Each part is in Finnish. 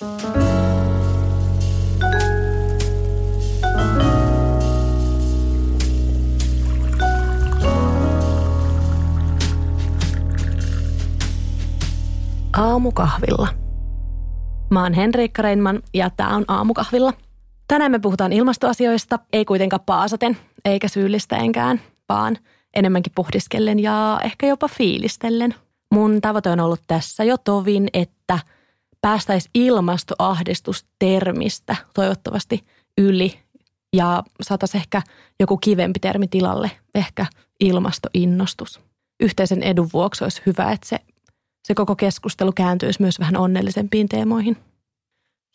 Aamukahvilla. Mä oon Henriikka Reinman ja tää on Aamukahvilla. Tänään me puhutaan ilmastoasioista, ei kuitenkaan paasaten eikä syyllistäenkään, vaan enemmänkin pohdiskellen ja ehkä jopa fiilistellen. Mun tavoite on ollut tässä jo tovin, että päästäisiin ilmastoahdistustermistä toivottavasti yli ja saataisiin ehkä joku kivempi termi tilalle, ehkä ilmastoinnostus. Yhteisen edun vuoksi olisi hyvä, että se se koko keskustelu kääntyisi myös vähän onnellisempiin teemoihin.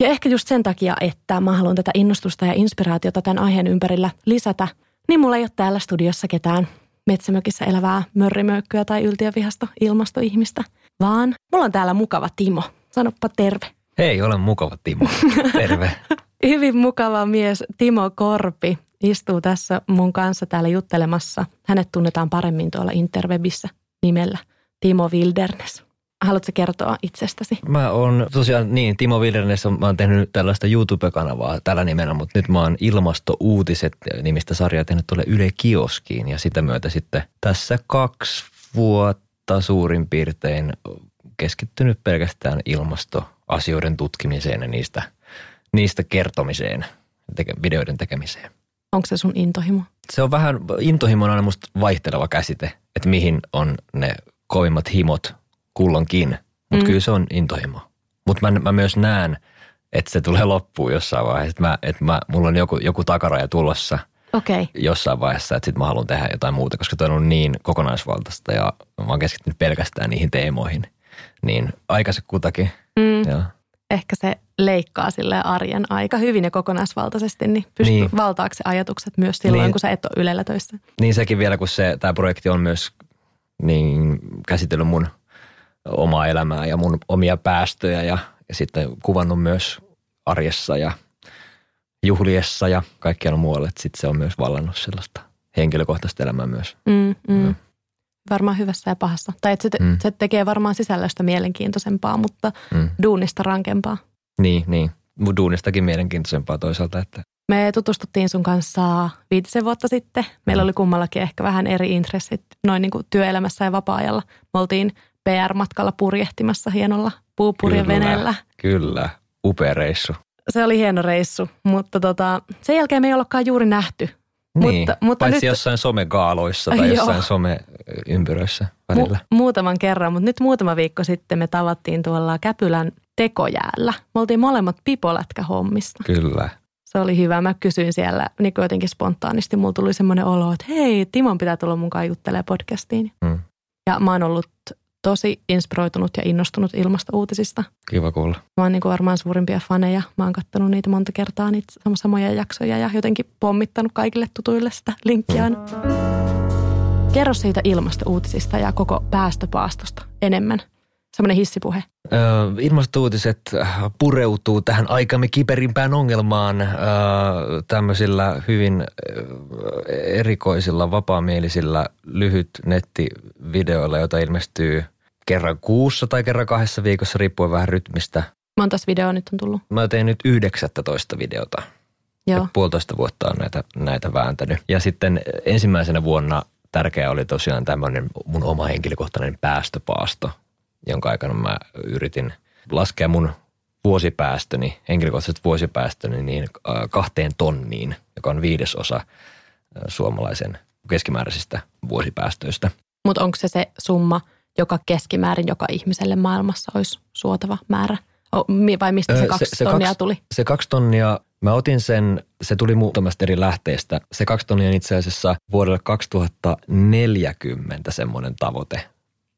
Ja ehkä just sen takia, että mä haluan tätä innostusta ja inspiraatiota tämän aiheen ympärillä lisätä, niin mulla ei ole täällä studiossa ketään metsämökissä elävää mörrimöykkyä tai yltiövihasta ilmastoihmistä, vaan mulla on täällä mukava Timo. Sanoppa terve. Hei, olen mukava Timo. Terve. Hyvin mukava mies Timo Korpi istuu tässä mun kanssa täällä juttelemassa. Hänet tunnetaan paremmin tuolla interwebissä nimellä Timo Wilderness. Haluatko kertoa itsestäsi? Mä oon tosiaan niin, Timo Wildernes, mä oon tehnyt tällaista YouTube-kanavaa tällä nimellä, mutta nyt mä oon Ilmastouutiset nimistä sarjaa tehnyt tuolle Yle Kioskiin ja sitä myötä sitten tässä kaksi vuotta suurin piirtein keskittynyt pelkästään ilmastoasioiden tutkimiseen ja niistä, niistä kertomiseen, teke, videoiden tekemiseen. Onko se sun intohimo? Se on vähän, intohimo on aina musta vaihteleva käsite, että mihin on ne kovimmat himot kulloinkin, mutta mm. kyllä se on intohimo. Mutta mä, mä myös näen, että se tulee loppuun jossain vaiheessa. Että mä, että mä, mulla on joku, joku takaraja tulossa okay. jossain vaiheessa, että sitten mä haluan tehdä jotain muuta, koska toi on niin kokonaisvaltaista ja mä oon keskittynyt pelkästään niihin teemoihin. Niin aika se kutakin. Mm. Ja. Ehkä se leikkaa sille arjen aika hyvin ja kokonaisvaltaisesti, niin pystyy niin. valtaaksi ajatukset myös silloin, niin. kun sä et ole Ylellä töissä. Niin sekin vielä, kun se, tämä projekti on myös niin käsitellyt mun – omaa elämää ja mun omia päästöjä ja, ja sitten kuvannut myös arjessa ja juhliessa ja kaikkialla muualla. Sitten se on myös vallannut sellaista henkilökohtaista elämää myös. Mm, mm. Mm. Varmaan hyvässä ja pahassa. Tai että se, te, mm. se tekee varmaan sisällöstä mielenkiintoisempaa, mutta mm. duunista rankempaa. Niin, niin. Duunistakin mielenkiintoisempaa toisaalta. Että. Me tutustuttiin sun kanssa viitisen vuotta sitten. Meillä mm. oli kummallakin ehkä vähän eri intressit noin niin kuin työelämässä ja vapaa-ajalla. Me oltiin PR-matkalla purjehtimassa hienolla puupurjeveneellä. Kyllä, kyllä, upea reissu. Se oli hieno reissu, mutta tota, sen jälkeen me ei ollutkaan juuri nähty. Niin, mutta, mutta paitsi nyt, jossain somegaaloissa tai joo, jossain someympyröissä välillä. Mu- muutaman kerran, mutta nyt muutama viikko sitten me tavattiin tuolla Käpylän tekojäällä. Me oltiin molemmat pipolätkä hommista. Kyllä. Se oli hyvä. Mä kysyin siellä niin jotenkin spontaanisti. Mulla tuli semmoinen olo, että hei, Timon pitää tulla mukaan juttelemaan podcastiin. Hmm. Ja mä oon ollut tosi inspiroitunut ja innostunut ilmastouutisista. Kiva kuulla. Mä oon niin kuin varmaan suurimpia faneja. Mä oon kattonut niitä monta kertaa, niitä samoja jaksoja ja jotenkin pommittanut kaikille tutuille sitä linkkiä Mm. Kerro siitä ilmastouutisista ja koko päästöpaastosta enemmän. Semmoinen hissipuhe. Öö, ilmastouutiset pureutuu tähän aikamme kiperimpään ongelmaan öö, tämmöisillä hyvin erikoisilla, vapaamielisillä, lyhyt nettivideoilla, joita ilmestyy kerran kuussa tai kerran kahdessa viikossa, riippuen vähän rytmistä. Monta videoa nyt on tullut? Mä tein nyt 19 videota. Joo. puolitoista vuotta on näitä, näitä vääntänyt. Ja sitten ensimmäisenä vuonna tärkeä oli tosiaan tämmöinen mun oma henkilökohtainen päästöpaasto, jonka aikana mä yritin laskea mun vuosipäästöni, henkilökohtaiset vuosipäästöni niin äh, kahteen tonniin, joka on viidesosa äh, suomalaisen keskimääräisistä vuosipäästöistä. Mutta onko se se summa – joka keskimäärin joka ihmiselle maailmassa olisi suotava määrä? Vai mistä se kaksi se, se tonnia kaksi, tuli? Se kaksi tonnia, mä otin sen, se tuli muutamasta eri lähteestä. Se kaksi tonnia on itse asiassa vuodelle 2040 semmoinen tavoite.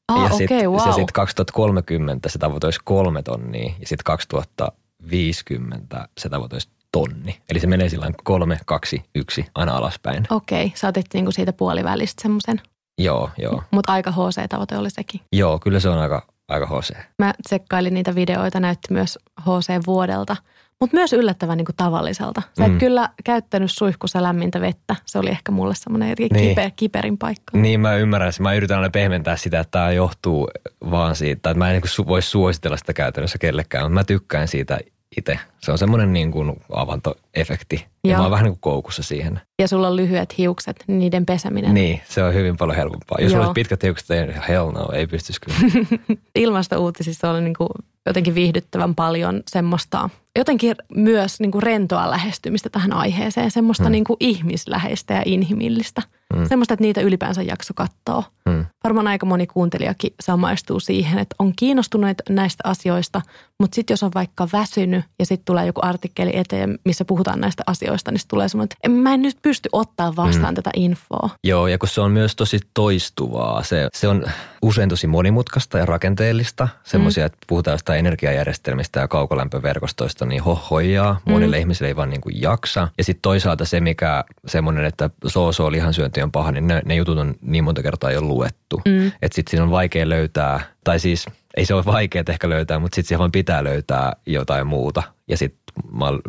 Ah, ja sitten okay, wow. sit 2030 se tavoite olisi kolme tonnia ja sitten 2050 se tavoite olisi tonni. Eli se menee sillä kolme, kaksi, yksi aina alaspäin. Okei, okay, sä otit niinku siitä puolivälistä semmoisen Joo, joo. Mutta aika HC-tavoite oli sekin. Joo, kyllä se on aika, aika HC. Mä tsekkailin niitä videoita, näytti myös HC-vuodelta, mutta myös yllättävän niin kuin tavalliselta. Sä et mm. kyllä käyttänyt suihkussa lämmintä vettä. Se oli ehkä mulle semmoinen niin. kiper, kiperin paikka. Niin, mä ymmärrän. Mä yritän aina pehmentää sitä, että tämä johtuu vaan siitä, että mä en niin voisi suositella sitä käytännössä kellekään, mutta mä tykkään siitä itse. Se on semmoinen niin kuin avantoefekti. Ja Joo. mä oon vähän niin kuin koukussa siihen. Ja sulla on lyhyet hiukset, niin niiden peseminen. Niin, se on hyvin paljon helpompaa. Jos sulla olisi pitkät hiukset, ei hell no, ei pystyisi kyllä. Ilmastouutisissa oli niin kuin jotenkin viihdyttävän paljon semmoista, jotenkin myös niin kuin rentoa lähestymistä tähän aiheeseen. Semmoista hmm. niin kuin ihmisläheistä ja inhimillistä. Hmm. Semmoista, että niitä ylipäänsä jakso katsoa. Hmm. Varmaan aika moni kuuntelijakin samaistuu siihen, että on kiinnostunut näistä asioista, mutta sitten jos on vaikka väsynyt ja sitten tulee joku artikkeli eteen, missä puhutaan näistä asioista, niin tulee semmoinen, että mä en nyt pysty ottaa vastaan hmm. tätä infoa. Joo, ja kun se on myös tosi toistuvaa. Se, se on usein tosi monimutkaista ja rakenteellista. Semmoisia, hmm. että puhutaan jostain energiajärjestelmistä ja kaukolämpöverkostoista, niin hohojaa. Monille hmm. ihmisille ei vaan niin kuin jaksa. Ja sitten toisaalta se, mikä semmoinen, että soo lihansyönti on paha, niin ne, ne jutut on niin monta kertaa jo luettu. Hmm. Että sitten siinä on vaikea löytää, tai siis ei se ole vaikea ehkä löytää, mutta sitten siihen vaan pitää löytää jotain muuta. Ja sitten mä oon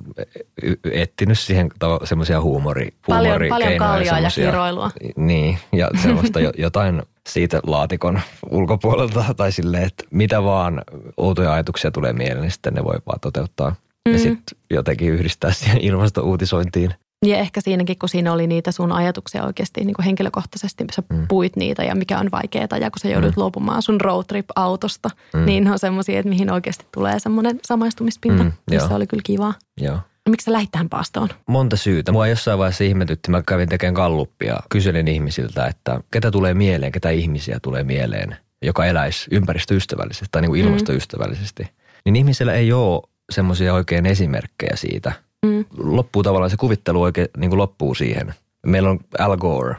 etsinyt siihen semmoisia huumori, paljon, paljon kaljaa ja kiroilua. Niin, ja semmoista jotain siitä laatikon ulkopuolelta tai silleen, että mitä vaan outoja ajatuksia tulee mieleen, niin sitten ne voi vaan toteuttaa. Mm-hmm. Ja sitten jotenkin yhdistää siihen ilmastouutisointiin. Ja ehkä siinäkin, kun siinä oli niitä sun ajatuksia oikeasti niin kuin henkilökohtaisesti, sä mm. puit niitä ja mikä on vaikeaa ja kun sä joudut mm. luopumaan sun roadtrip-autosta, mm. niin on semmoisia, että mihin oikeasti tulee semmoinen samaistumispinta, mm, missä oli kyllä kivaa. Joo. Miksi sä lähit tähän paastoon? Monta syytä. Mua jossain vaiheessa ihmetytti. Mä kävin tekemään kalluppia. Kyselin ihmisiltä, että ketä tulee mieleen, ketä ihmisiä tulee mieleen, joka eläisi ympäristöystävällisesti tai niin kuin mm. ilmastoystävällisesti. Mm. Niin ihmisillä ei ole semmoisia oikein esimerkkejä siitä – Mm. Loppuu tavallaan se kuvittelu oikein niin kuin loppuu siihen. Meillä on Al Gore,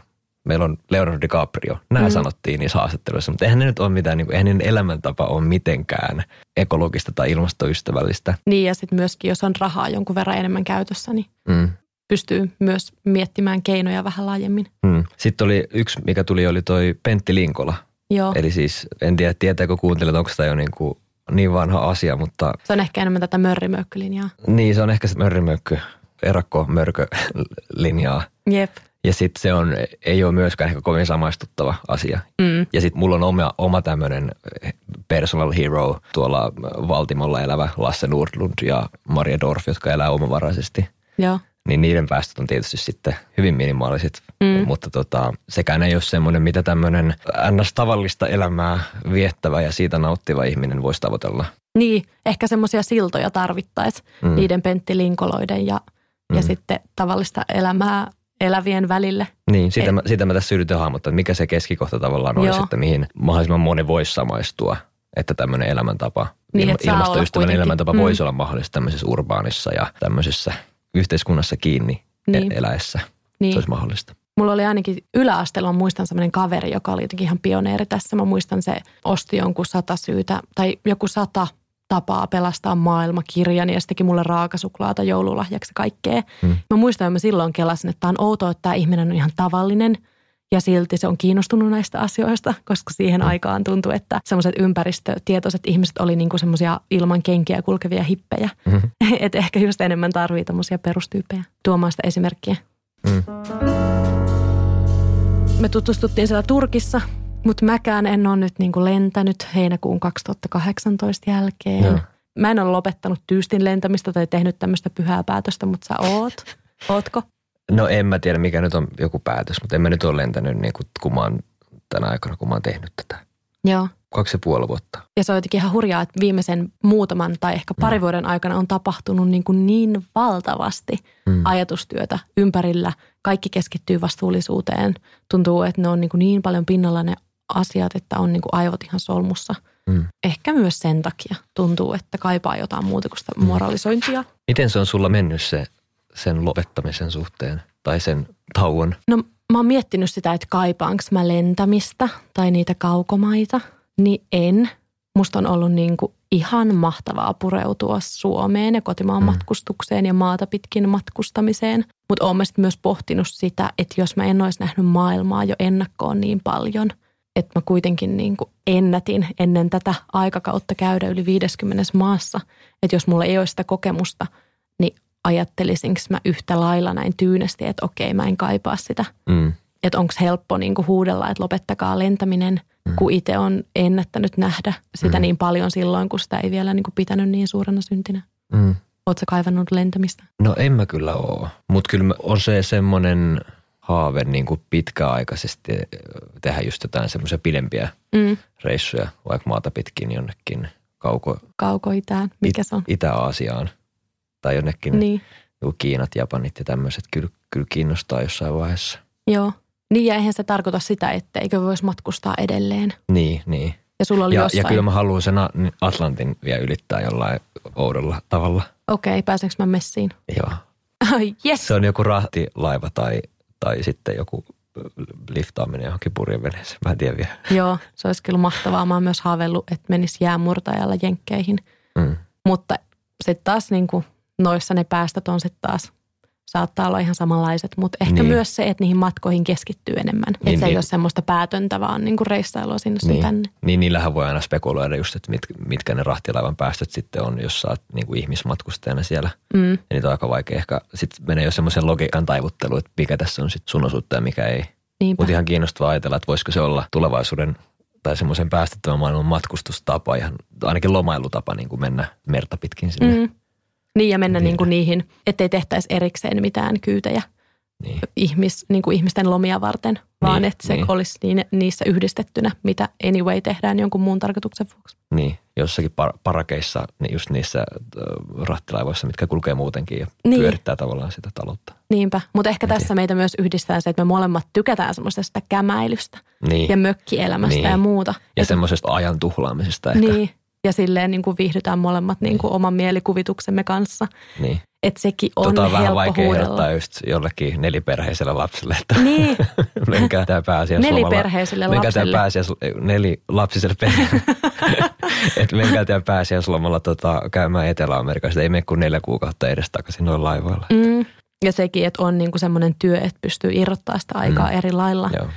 meillä on Leonardo DiCaprio. Nämä mm. sanottiin niissä haastatteluissa, mutta eihän ne nyt ole mitään, niin kuin, eihän elämäntapa ole mitenkään ekologista tai ilmastoystävällistä. Niin ja sitten myöskin, jos on rahaa jonkun verran enemmän käytössä, niin mm. pystyy myös miettimään keinoja vähän laajemmin. Mm. Sitten oli yksi, mikä tuli, oli toi Pentti Linkola. Joo. Eli siis, en tiedä, tietääkö kuuntelijat, onko tämä jo niin kuin niin vanha asia, mutta... Se on ehkä enemmän tätä mörrimökkylinjaa. Niin, se on ehkä se mörrimökkö, erakko-mörkö-linjaa. Jep. Ja sitten se on, ei ole myöskään ehkä kovin samaistuttava asia. Mm. Ja sitten mulla on oma, oma tämmöinen personal hero tuolla Valtimolla elävä Lasse Nordlund ja Maria Dorf, jotka elää omavaraisesti. Joo niin niiden päästöt on tietysti sitten hyvin minimaaliset. Mm. Mutta tota, sekään ei ole semmoinen, mitä tämmöinen ns. tavallista elämää viettävä ja siitä nauttiva ihminen voisi tavoitella. Niin, ehkä semmoisia siltoja tarvittaisiin mm. niiden penttilinkoloiden ja, mm. ja sitten tavallista elämää elävien välille. Niin, sitä, mä, sitä mä tässä yritän hahmottaa, että mikä se keskikohta tavallaan olisi, että mihin mahdollisimman moni voisi samaistua, että tämmöinen elämäntapa, niin, että ilmastoystävällinen elämäntapa mm. voisi olla mahdollista tämmöisessä urbaanissa ja tämmöisessä yhteiskunnassa kiinni niin. eläessä. Niin. Se olisi mahdollista. Mulla oli ainakin yläasteella, muistan semmoinen kaveri, joka oli jotenkin ihan pioneeri tässä. Mä muistan se osti jonkun sata syytä tai joku sata tapaa pelastaa maailma kirjan ja se teki mulle raakasuklaata joululahjaksi kaikkea. Hmm. Mä muistan, että mä silloin kelasin, että tämä on outoa, että tämä ihminen on ihan tavallinen – ja silti se on kiinnostunut näistä asioista, koska siihen aikaan tuntui, että semmoiset ympäristötietoiset ihmiset oli niinku semmoisia ilman kenkiä kulkevia hippejä. Mm-hmm. että ehkä just enemmän tarvii tämmöisiä perustyyppejä tuomaan sitä esimerkkiä. Mm. Me tutustuttiin siellä Turkissa, mutta mäkään en ole nyt niinku lentänyt heinäkuun 2018 jälkeen. No. Mä en ole lopettanut tyystin lentämistä tai tehnyt tämmöistä pyhää päätöstä, mutta sä oot. Ootko? No en mä tiedä, mikä nyt on joku päätös, mutta en mä nyt ole lentänyt niin kuin, kun mä oon tänä aikana, kun mä oon tehnyt tätä. Joo. Kaksi ja puoli vuotta. Ja se on jotenkin ihan hurjaa, että viimeisen muutaman tai ehkä pari mm. vuoden aikana on tapahtunut niin, kuin niin valtavasti mm. ajatustyötä ympärillä. Kaikki keskittyy vastuullisuuteen. Tuntuu, että ne on niin, kuin niin paljon pinnalla ne asiat, että on niin kuin aivot ihan solmussa. Mm. Ehkä myös sen takia tuntuu, että kaipaa jotain muuta kuin sitä mm. moralisointia. Miten se on sulla mennyt se sen lopettamisen suhteen tai sen tauon? No mä oon miettinyt sitä, että kaipaanko mä lentämistä tai niitä kaukomaita, niin en. Musta on ollut niin kuin ihan mahtavaa pureutua Suomeen ja kotimaan mm. matkustukseen ja maata pitkin matkustamiseen. Mutta oon myös pohtinut sitä, että jos mä en olisi nähnyt maailmaa jo ennakkoon niin paljon, että mä kuitenkin niin kuin ennätin ennen tätä aikakautta käydä yli 50 maassa, että jos mulla ei ole sitä kokemusta, ajattelisinko mä yhtä lailla näin tyynesti, että okei, mä en kaipaa sitä. Mm. Että onko helppo niin kuin huudella, että lopettakaa lentäminen, mm. kun itse on ennättänyt nähdä sitä mm. niin paljon silloin, kun sitä ei vielä niin kuin pitänyt niin suurena syntinä. Mm. Oletko kaivannut lentämistä? No en mä kyllä oo, mutta kyllä on se semmoinen haave niin kuin pitkäaikaisesti tehdä just jotain semmoisia pidempiä mm. reissuja, vaikka maata pitkin jonnekin kauko... Kauko-itään, mikä se on? Itä-Aasiaan tai jonnekin niin. joku Kiinat, Japanit ja tämmöiset kyllä, kyllä kiinnostaa jossain vaiheessa. Joo. Niin ja eihän se tarkoita sitä, etteikö voisi matkustaa edelleen. Niin, niin. Ja sulla oli ja, jossain... ja kyllä mä haluan sen Atlantin vielä ylittää jollain oudolla tavalla. Okei, okay, pääsenkö mä messiin? Joo. Oh, yes. Se on joku rahtilaiva tai, tai sitten joku liftaaminen johonkin purjeveneeseen. Mä en tiedä vielä. Joo, se olisi kyllä mahtavaa. Mä oon myös haaveillut, että menisi jäämurtajalla jenkkeihin. Mm. Mutta sitten taas niin kuin noissa ne päästöt on sitten taas saattaa olla ihan samanlaiset, mutta ehkä niin. myös se, että niihin matkoihin keskittyy enemmän. Niin, että se niin. ei ole semmoista päätöntä, vaan niin kuin reissailua sinne niin. tänne. Niin, niillähän voi aina spekuloida just, että mit, mitkä ne rahtilaivan päästöt sitten on, jos sä oot niin kuin ihmismatkustajana siellä. Mm. Ja niitä on aika vaikea ehkä, sitten menee jo semmoisen logiikan taivutteluun, että mikä tässä on sitten sun osuutta ja mikä ei. Mutta ihan kiinnostavaa ajatella, että voisiko se olla tulevaisuuden tai semmoisen päästettömän maailman matkustustapa, ihan ainakin lomailutapa niin kuin mennä merta pitkin sinne. Mm niin ja mennä niin kuin niihin, ettei tehtäisi erikseen mitään kyytejä niin. Ihmis, niin kuin ihmisten lomia varten, vaan niin, että se niin. olisi niin, niissä yhdistettynä, mitä anyway tehdään jonkun muun tarkoituksen vuoksi. Niin, jossakin par- parakeissa, niin just niissä rahtilaivoissa, mitkä kulkee muutenkin ja niin. pyörittää tavallaan sitä taloutta. Niinpä, mutta ehkä tässä meitä myös yhdistää se, että me molemmat tykätään semmoisesta kämäilystä niin. ja mökkielämästä niin. ja muuta. Ja että, semmoisesta ajan tuhlaamisesta ehkä. Niin, ja silleen niin kuin viihdytään molemmat niin kuin oman mielikuvituksemme kanssa. Niin. Että sekin on tota on vähän vaikea huudella. just jollekin neliperheiselle lapselle, että niin. menkää tämä pääsiäislomalla. Neliperheiselle menkää lapselle. Tämä pääsiäis, nelilapsiselle perheelle. että menkää tämä pääsiäislomalla tota, käymään Etelä-Amerikassa. Ei mene kuin neljä kuukautta edes takaisin noin laivoilla. Mm. Ja sekin, että on niinku semmoinen työ, että pystyy irrottaa sitä aikaa mm. eri lailla. Joo.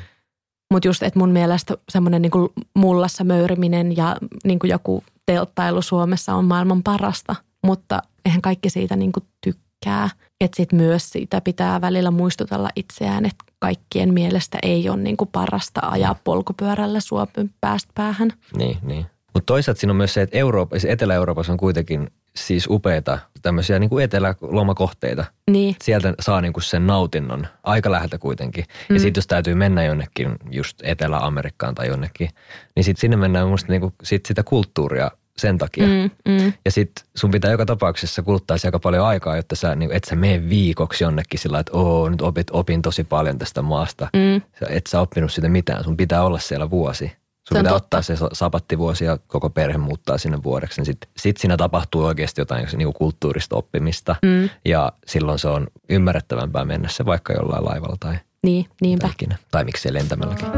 Mutta just, että mun mielestä semmoinen niinku mullassa möyriminen ja niinku joku telttailu Suomessa on maailman parasta, mutta eihän kaikki siitä niinku tykkää. Että sitten myös siitä pitää välillä muistutella itseään, että kaikkien mielestä ei ole niinku parasta ajaa polkupyörällä Suomen päästä päähän. Niin, niin. Mutta toisaalta siinä on myös se, että Eurooppa, siis Etelä-Euroopassa on kuitenkin siis upeita tämmöisiä niin kuin etelälomakohteita. Niin. Sieltä saa niin kuin sen nautinnon aika läheltä kuitenkin. Mm. Ja sitten jos täytyy mennä jonnekin just Etelä-Amerikkaan tai jonnekin, niin sitten sinne mennään musta niin kuin sit sitä kulttuuria sen takia. Mm, mm. Ja sitten sun pitää joka tapauksessa kuluttaa aika paljon aikaa, jotta sä, niin, et sä mene viikoksi jonnekin sillä että oo, nyt opit, opin tosi paljon tästä maasta. Mm. Sä, et sä oppinut sitä mitään, sun pitää olla siellä vuosi. Sun pitää totta. ottaa se sapattivuosi ja koko perhe muuttaa sinne vuodeksi. Niin Sitten sit siinä tapahtuu oikeasti jotain niin kuin kulttuurista oppimista. Mm. Ja silloin se on ymmärrettävämpää mennä se vaikka jollain laivalla tai, Niin, niinpä. tai ikinä. Tai miksei lentämälläkin.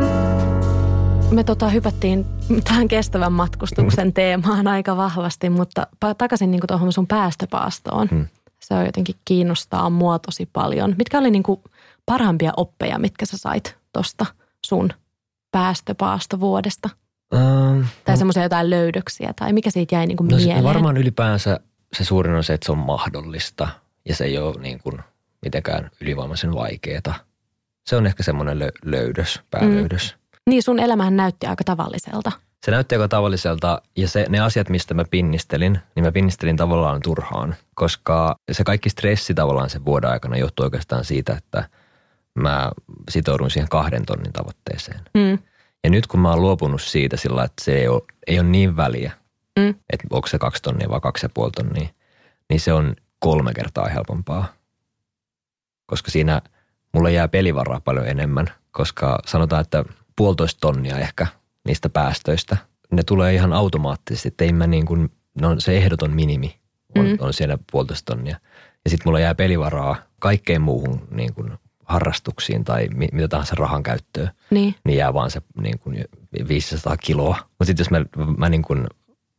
Me tota hypättiin tähän kestävän matkustuksen teemaan aika vahvasti, mutta takaisin niin tuohon sun päästöpaastoon. Hmm. Se on jotenkin kiinnostaa mua tosi paljon. Mitkä oli niin parhaimpia oppeja, mitkä sä sait tuosta sun päästöpaastovuodesta? Um, Tai semmoisia jotain löydöksiä, tai mikä siitä jäi niin kuin no, mieleen? varmaan ylipäänsä se suurin on se, että se on mahdollista ja se ei ole niin kuin mitenkään ylivoimaisen vaikeeta. Se on ehkä semmoinen lö- löydös, päälöydös. Niin, sun elämähän näytti aika tavalliselta. Se näytti aika tavalliselta ja se, ne asiat, mistä mä pinnistelin, niin mä pinnistelin tavallaan turhaan, koska se kaikki stressi tavallaan sen vuoden aikana johtui oikeastaan siitä, että mä sitoudun siihen kahden tonnin tavoitteeseen. Mm. Ja nyt kun mä oon luopunut siitä sillä, että se ei ole, ei ole niin väliä, Mm. että onko se kaksi tonnia vai kaksi ja puoli tonnia, niin se on kolme kertaa helpompaa. Koska siinä mulla jää pelivaraa paljon enemmän, koska sanotaan, että puolitoista tonnia ehkä niistä päästöistä, ne tulee ihan automaattisesti, että ei mä niin kuin, no se ehdoton minimi on, Mm. on siellä puolitoista tonnia. Ja sitten mulla jää pelivaraa kaikkeen muuhun niin kuin harrastuksiin tai mi- mitä tahansa rahan käyttöön Niin, niin jää vaan se niin kuin 500 kiloa. Mutta sitten jos mä, mä niin kuin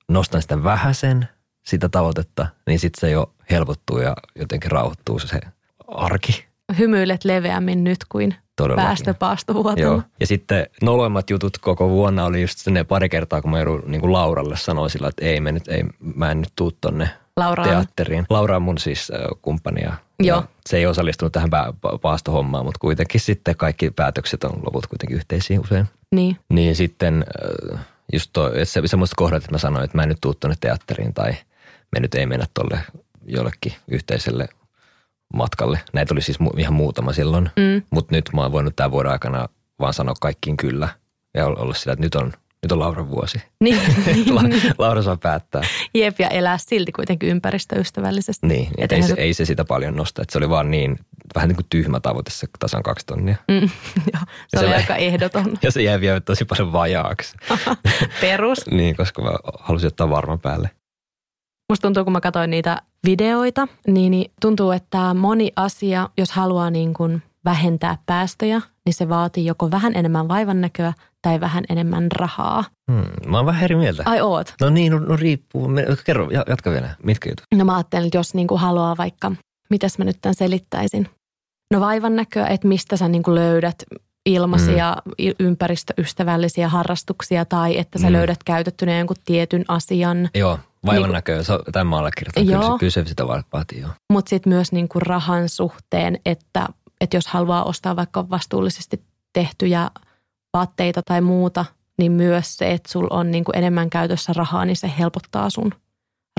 nostan sitä vähäsen, sitä tavoitetta, niin sitten se jo helpottuu ja jotenkin rauhoittuu se, se arki. hymyilet leveämmin nyt kuin Todellakin. päästöpaastovuotena. Joo. Ja sitten noloimmat jutut koko vuonna oli just ne pari kertaa, kun mä joudun niin kuin Lauralle sanoa sillä, että ei, mä, nyt, ei, mä en nyt tuu tonne Laura on, teatteriin. Laura on mun siis kumppani ja, Joo. ja se ei osallistunut tähän paastohommaan, mutta kuitenkin sitten kaikki päätökset on loput kuitenkin yhteisiä usein. niin, Niin sitten äh, just toi, se, semmoista kohdat, että mä sanoin, että mä en nyt tuu tuonne teatteriin tai me nyt ei mennä tuolle jollekin yhteiselle matkalle. Näitä oli siis ihan muutama silloin, mm. mutta nyt mä oon voinut tämän vuoden aikana vaan sanoa kaikkiin kyllä ja olla sillä, että nyt on, nyt on Lauran vuosi. Niin, La, Laura saa päättää. Jep, ja elää silti kuitenkin ympäristöystävällisesti. Niin, että ei, se, ei se sitä paljon nosta. Että se oli vaan niin, vähän niin kuin tyhmä tavoite se tasan kaksi tonnia. Mm, joo, se, se oli aika ehdoton. Ja se jäi vielä tosi paljon vajaaksi. Perus. niin, koska mä halusin ottaa varma päälle. Musta tuntuu, kun mä katsoin niitä videoita, niin tuntuu, että moni asia, jos haluaa niin kuin vähentää päästöjä, niin se vaatii joko vähän enemmän vaivannäköä tai vähän enemmän rahaa. Hmm, mä oon vähän eri mieltä. Ai oot? No niin, no, no riippuu. Kerro, jatka vielä. Mitkä jutut? No mä ajattelen, että jos niin kuin haluaa vaikka, mitäs mä nyt tämän selittäisin. No vaivannäköä, että mistä sä niin kuin löydät ilmaisia, mm. ympäristöystävällisiä harrastuksia tai että sä mm. löydät käytettynä jonkun tietyn asian. Joo, vaivan niin, näköä. Tämän mä allekirjoitan. Kyllä, se, kyllä se sitä vaatii, joo. Mutta sitten myös niin kuin rahan suhteen, että, että jos haluaa ostaa vaikka vastuullisesti tehtyjä vaatteita tai muuta, niin myös se, että sulla on niin kuin enemmän käytössä rahaa, niin se helpottaa sun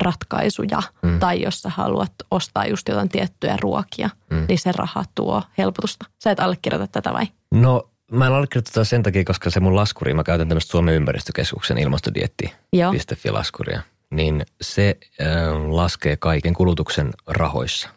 ratkaisuja. Mm. Tai jos sä haluat ostaa just jotain tiettyjä ruokia, mm. niin se raha tuo helpotusta. Sä et allekirjoita tätä vai? No mä en allekirjoita sen takia, koska se mun laskuri, mä käytän tämmöistä Suomen ympäristökeskuksen ilmastodietti-laskuria, niin se äh, laskee kaiken kulutuksen rahoissa.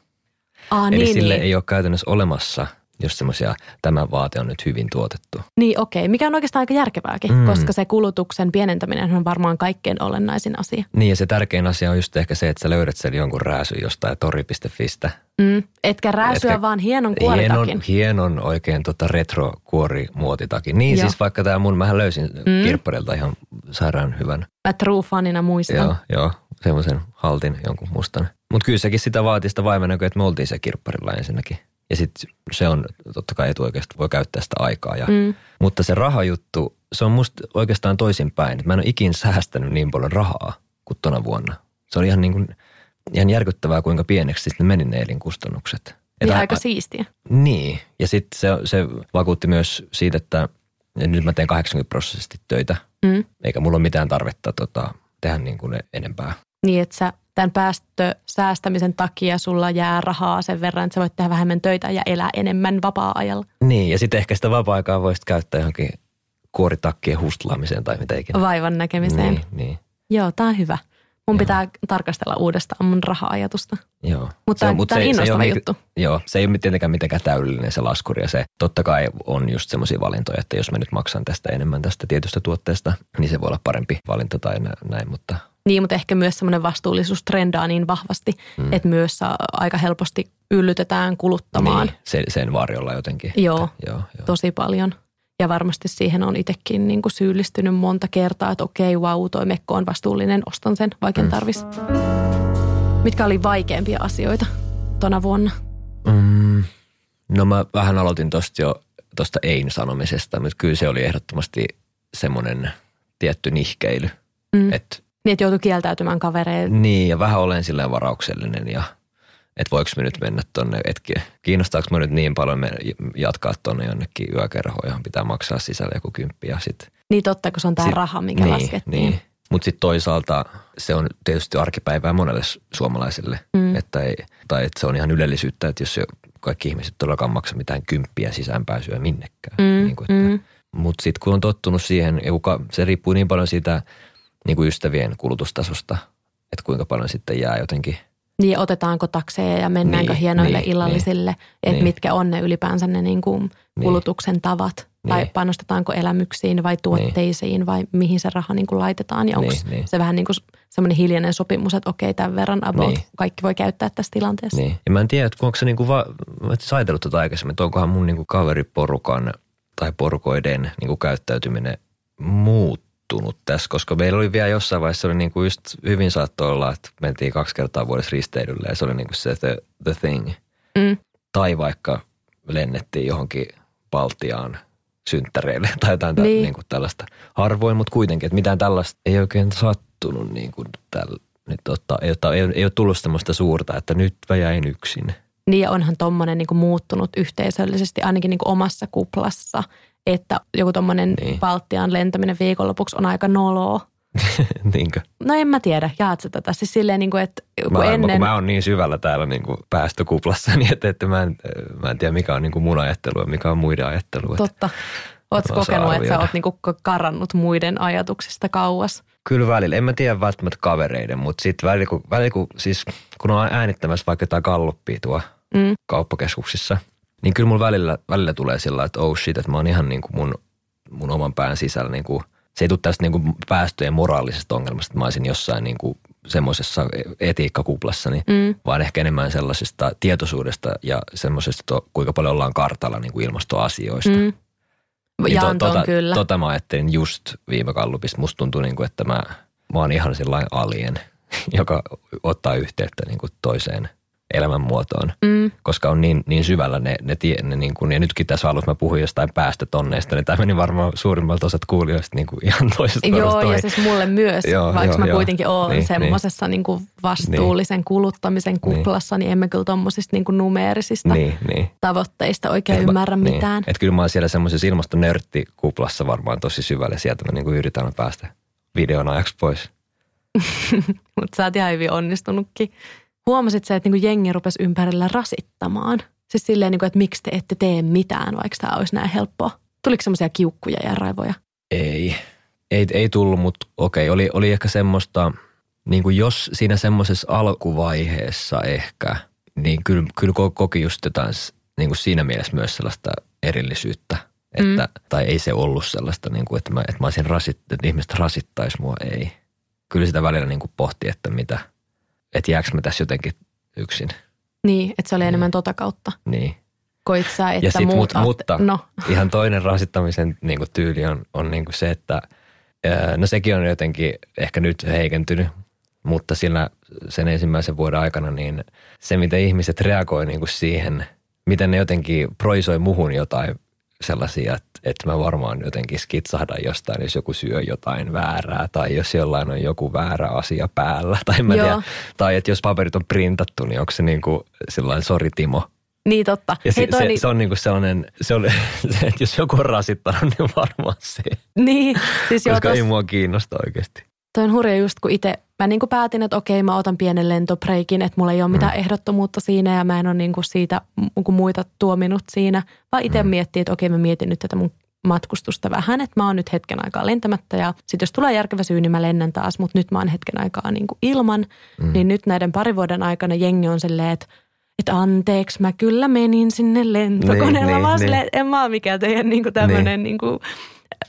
Aa, Eli niin, sille niin. ei ole käytännössä olemassa jos semmoisia, tämä vaate on nyt hyvin tuotettu. Niin okei, mikä on oikeastaan aika järkevääkin, mm. koska se kulutuksen pienentäminen on varmaan kaikkein olennaisin asia. Niin ja se tärkein asia on just ehkä se, että sä löydät sen jonkun rääsyn jostain tori.fistä. Mm. Etkä rääsyä, Etkä, vaan hienon kuoritakin. Hienon, hienon oikein tota retro-kuorimuotitakin. Niin Joo. siis vaikka tämä mun, mähän löysin mm. kirpparilta ihan sairaan hyvän. Mä true-fanina muistan. Joo, joo semmoisen haltin jonkun mustan. Mutta kyllä sekin sitä vaatii sitä että me oltiin se kirpparilla ensinnäkin. Ja sitten se on totta kai etuoikeasti, voi käyttää sitä aikaa. Ja, mm. Mutta se rahajuttu, se on musta oikeastaan toisinpäin. Mä en ole ikin säästänyt niin paljon rahaa kuin tona vuonna. Se oli ihan, niin kuin, ihan järkyttävää, kuinka pieneksi sitten meni ne elinkustannukset. Niin aika siistiä. Niin, ja sitten se, se vakuutti myös siitä, että nyt mä teen 80 prosenttisesti töitä, mm. eikä mulla ole mitään tarvetta tota, tehdä niin kuin enempää. Niin, että sä tämän päästösäästämisen takia sulla jää rahaa sen verran, että sä voit tehdä vähemmän töitä ja elää enemmän vapaa-ajalla. Niin, ja sitten ehkä sitä vapaa-aikaa voisit käyttää johonkin kuoritakkien hustlaamiseen tai mitä ikinä. Vaivan näkemiseen. Niin, niin. Joo, tämä on hyvä. Mun joo. pitää tarkastella uudestaan mun raha-ajatusta. Joo. Mutta tämä on innostava se juttu. Joo, se ei ole tietenkään mitenkään täydellinen se laskuri. Ja se totta kai on just semmoisia valintoja, että jos mä nyt maksan tästä enemmän tästä tietystä tuotteesta, niin se voi olla parempi valinta tai näin, mutta niin, mutta ehkä myös semmoinen vastuullisuus trendaa niin vahvasti, mm. että myös aika helposti yllytetään kuluttamaan. Niin, sen, sen varjolla jotenkin. Joo, että, joo, joo, tosi paljon. Ja varmasti siihen on itsekin niin kuin syyllistynyt monta kertaa, että okei, wow, toi mekko on vastuullinen, ostan sen, vaikka mm. tarvis. Mitkä oli vaikeampia asioita tuona vuonna? Mm, no mä vähän aloitin tuosta jo tuosta ein-sanomisesta, mutta kyllä se oli ehdottomasti semmoinen tietty nihkeily. Mm. Että niin, että joutui kieltäytymään kavereille. Niin, ja vähän olen silleen varauksellinen ja että voiko me nyt mennä tonne, että kiinnostaako me nyt niin paljon me jatkaa tonne jonnekin yökerhoon, johon pitää maksaa sisälle joku kymppi ja sit. Niin totta, kun se on tämä raha, mikä niin, laskettiin. Niin. Mutta sitten toisaalta se on tietysti arkipäivää monelle suomalaiselle, mm. että ei, tai että se on ihan ylellisyyttä, että jos kaikki ihmiset todellakaan maksa mitään kymppiä sisäänpääsyä minnekään. Mm. Niin kuin, mm. Mutta sitten kun on tottunut siihen, se riippuu niin paljon siitä niin kuin ystävien kulutustasosta, että kuinka paljon sitten jää jotenkin. Niin, otetaanko takseja ja mennäänkö niin, hienoille niin, illallisille, niin, että niin. mitkä on ne ylipäänsä ne niin kuin niin. kulutuksen niin. tavat. Tai niin. panostetaanko elämyksiin vai tuotteisiin niin. vai mihin se raha niin kuin laitetaan. Ja onko niin, niin. se vähän niin kuin semmoinen hiljainen sopimus, että okei, tämän verran about niin. kaikki voi käyttää tässä tilanteessa. Niin. Ja mä en tiedä, että onko se niin kuin va- ajatellut tätä aikaisemmin, että onkohan mun niin kuin kaveriporukan tai porukoiden niin kuin käyttäytyminen muut muuttunut tässä, koska meillä oli vielä jossain vaiheessa, oli niin kuin just hyvin saattoi olla, että mentiin kaksi kertaa vuodessa risteilylle ja se oli niin kuin se the, the thing. Mm. Tai vaikka lennettiin johonkin Baltiaan synttäreille tai jotain niin. niin kuin tällaista. Harvoin, mutta kuitenkin, että mitään tällaista ei oikein sattunut niin kuin tällä. Nyt ottaa, ei, ei, ei ole tullut sellaista suurta, että nyt mä jäin yksin. Niin ja onhan tuommoinen niin muuttunut yhteisöllisesti ainakin niin kuin omassa kuplassa – että joku tuommoinen niin. Baltian lentäminen viikonlopuksi on aika noloa. Niinkö? No en mä tiedä, jaat sä tätä? Siis silleen niin kuin, että kun Mä, ennen... kun mä oon niin syvällä täällä niin kuin päästökuplassa, niin että, että mä, en, mä en tiedä mikä on niin kuin mun ajattelu ja mikä on muiden ajattelu. Että Totta. Oletko kokenut, että sä oot niinku karannut muiden ajatuksista kauas? Kyllä välillä, en mä tiedä välttämättä kavereiden, mutta sitten välillä, kun, välillä kun, siis, kun on äänittämässä vaikka jotain galluppia tuo Mm. kauppakeskuksissa, niin kyllä mulla välillä, välillä tulee sillä että oh shit, että mä oon ihan niin kuin mun, mun oman pään sisällä niin kuin, se ei tule tästä niin kuin päästöjen moraalisesta ongelmasta, että mä olisin jossain niin kuin semmoisessa etiikkakuplassa, niin Mm. vaan ehkä enemmän sellaisesta tietoisuudesta ja semmoisesta, to- kuinka paljon ollaan kartalla niin kuin ilmastoasioista. Mm. Niin Jaan ton tota, kyllä. Tota mä ajattelin just viime kallupista. Musta tuntuu, niin kuin, että mä, mä oon ihan sellainen alien, joka ottaa yhteyttä niin kuin toiseen elämänmuotoon. Mm. Koska on niin, niin syvällä ne, ne, tie, ne niin kuin, ja nytkin tässä alussa mä puhuin jostain päästötonneista, niin tämä meni varmaan suurimmalta osat kuulijoista niin kuin ihan toisesta Joo, ja siis mulle myös, Joo, vaikka joo, mä joo. kuitenkin oon Niin, semmoisessa niin. niin vastuullisen kuluttamisen kuplassa, niin emme kyllä tommosista niin kuin numeerisista Niin, niin. tavoitteista oikein Et mä- ymmärrä niin. mitään. Että kyllä mä oon siellä semmoisessa ilmastonörttikuplassa varmaan tosi syvällä. Sieltä mä niin kuin yritän päästä videon ajaksi pois. Mutta sä oot ihan hyvin onnistunutkin. Huomasit sä, että niin kuin jengi rupesi ympärillä rasittamaan? Siis silleen, niin kuin, että miksi te ette tee mitään, vaikka tämä olisi näin helppoa. Tuliko semmoisia kiukkuja ja raivoja? Ei, ei, ei tullut, mutta okei, oli, oli ehkä semmoista, niin kuin jos siinä semmoisessa alkuvaiheessa ehkä, niin kyllä, kyllä ko- koki just jotain niin kuin siinä mielessä myös sellaista erillisyyttä. Että, mm. Tai ei se ollut sellaista, niin kuin, että, mä, että mä olisin rasit, että ihmiset rasittaisi mua, ei. Kyllä sitä välillä niin kuin pohti, että mitä, että jääkö mä tässä jotenkin yksin. Niin, että se oli enemmän tota kautta. Niin. Koit sä, että Ja sit, muut mut, mutta No, ihan toinen rasittamisen niin kuin tyyli on, on niin kuin se, että no sekin on jotenkin ehkä nyt heikentynyt, mutta sillä sen ensimmäisen vuoden aikana niin se, miten ihmiset reagoi niin kuin siihen, miten ne jotenkin proisoi muhun jotain sellaisia, että, että mä varmaan jotenkin skitsahdan jostain, jos joku syö jotain väärää tai jos jollain on joku väärä asia päällä tai mä Joo. tiedä. Tai että jos paperit on printattu, niin onko se niin kuin sellainen sori Timo, niin totta. ja se, Hei, toi se, niin, se on niinku sellainen, se oli, se, että jos joku on rasittanut, niin varmaan se. niin, siis joo, Koska ei tos, mua kiinnosta oikeasti. Toi on hurja just kun itse, mä niinku päätin, että okei mä otan pienen lentopreikin, että mulla ei ole mitään ehdottomuutta siinä ja mä en ole niinku siitä niinku muita tuominut siinä, vaan itse mm. miettii, että okei mä mietin nyt tätä mun matkustusta vähän, että mä oon nyt hetken aikaa lentämättä ja sitten jos tulee järkevä syy, niin mä lennän taas, mutta nyt mä oon hetken aikaa niinku ilman, mm. niin nyt näiden parin vuoden aikana jengi on silleen, että että anteeksi, mä kyllä menin sinne lentokoneella. Niin, Niin, niin, mä niin. silleen, en mä ole mikään teidän niinku tämmöinen niin. niinku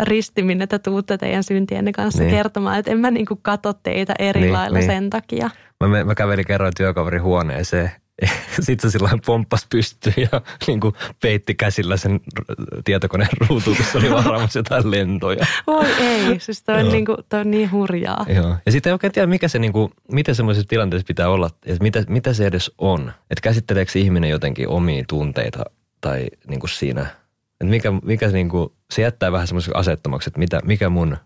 risti, minne te tuutte teidän syntienne kanssa Niin. niin. kertomaan, että en mä niinku kato teitä eri Niin, niin, lailla niin. niin. sen takia. Mä, mä kävelin kerran työkaverin huoneeseen. Sitten se sillä pompas pystyyn ja niin kuin peitti käsillä sen tietokoneen ruutuun, kun se oli varaamassa jotain lentoja. Voi ei, siis toi on, Joo. niinku, toi on niin hurjaa. Joo. Ja sitten ei oikein tiedä, mikä se, niin kuin, miten semmoisessa tilanteessa pitää olla, että mitä, mitä se edes on. Että käsitteleekö ihminen jotenkin omia tunteita tai niin kuin siinä, että mikä, mikä niin kuin, se jättää vähän semmoisen asettomaksi, että mitä, mikä mun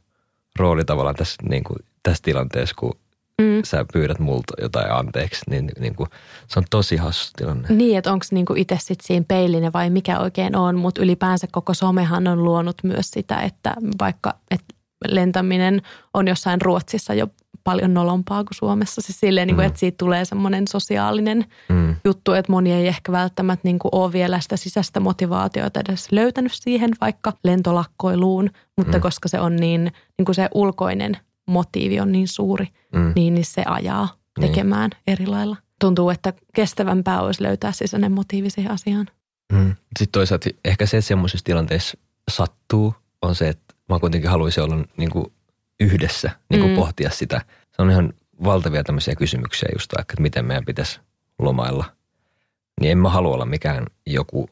rooli tavallaan tässä, niin kuin, tässä tilanteessa, kun Mm. sä pyydät multa jotain anteeksi, niin, niin kuin, se on tosi hassu tilanne. Niin, että onko niinku itse sitten siinä peilinen vai mikä oikein on, mutta ylipäänsä koko somehan on luonut myös sitä, että vaikka että lentäminen on jossain Ruotsissa jo paljon nolompaa kuin Suomessa. Siis silleen, niin kuin, Mm. että siitä tulee semmoinen sosiaalinen Mm. juttu, että moni ei ehkä välttämättä niin kuin ole vielä sitä sisäistä motivaatiota edes löytänyt siihen vaikka lentolakkoiluun, mutta Mm. koska se on niin, niin kuin se ulkoinen motiivi on niin suuri, Mm. niin, niin se ajaa Niin. tekemään eri lailla. Tuntuu, että kestävämpää olisi löytää sisäinen motiivi siihen asiaan. Mm. Sitten toisaalta ehkä se, että semmoisessa tilanteessa sattuu, on se, että mä kuitenkin haluaisin olla niin kuin yhdessä, niin kuin Mm. pohtia sitä. Se on ihan valtavia tämmöisiä kysymyksiä just vaikka, että miten meidän pitäisi lomailla. Niin en mä halua olla mikään joku,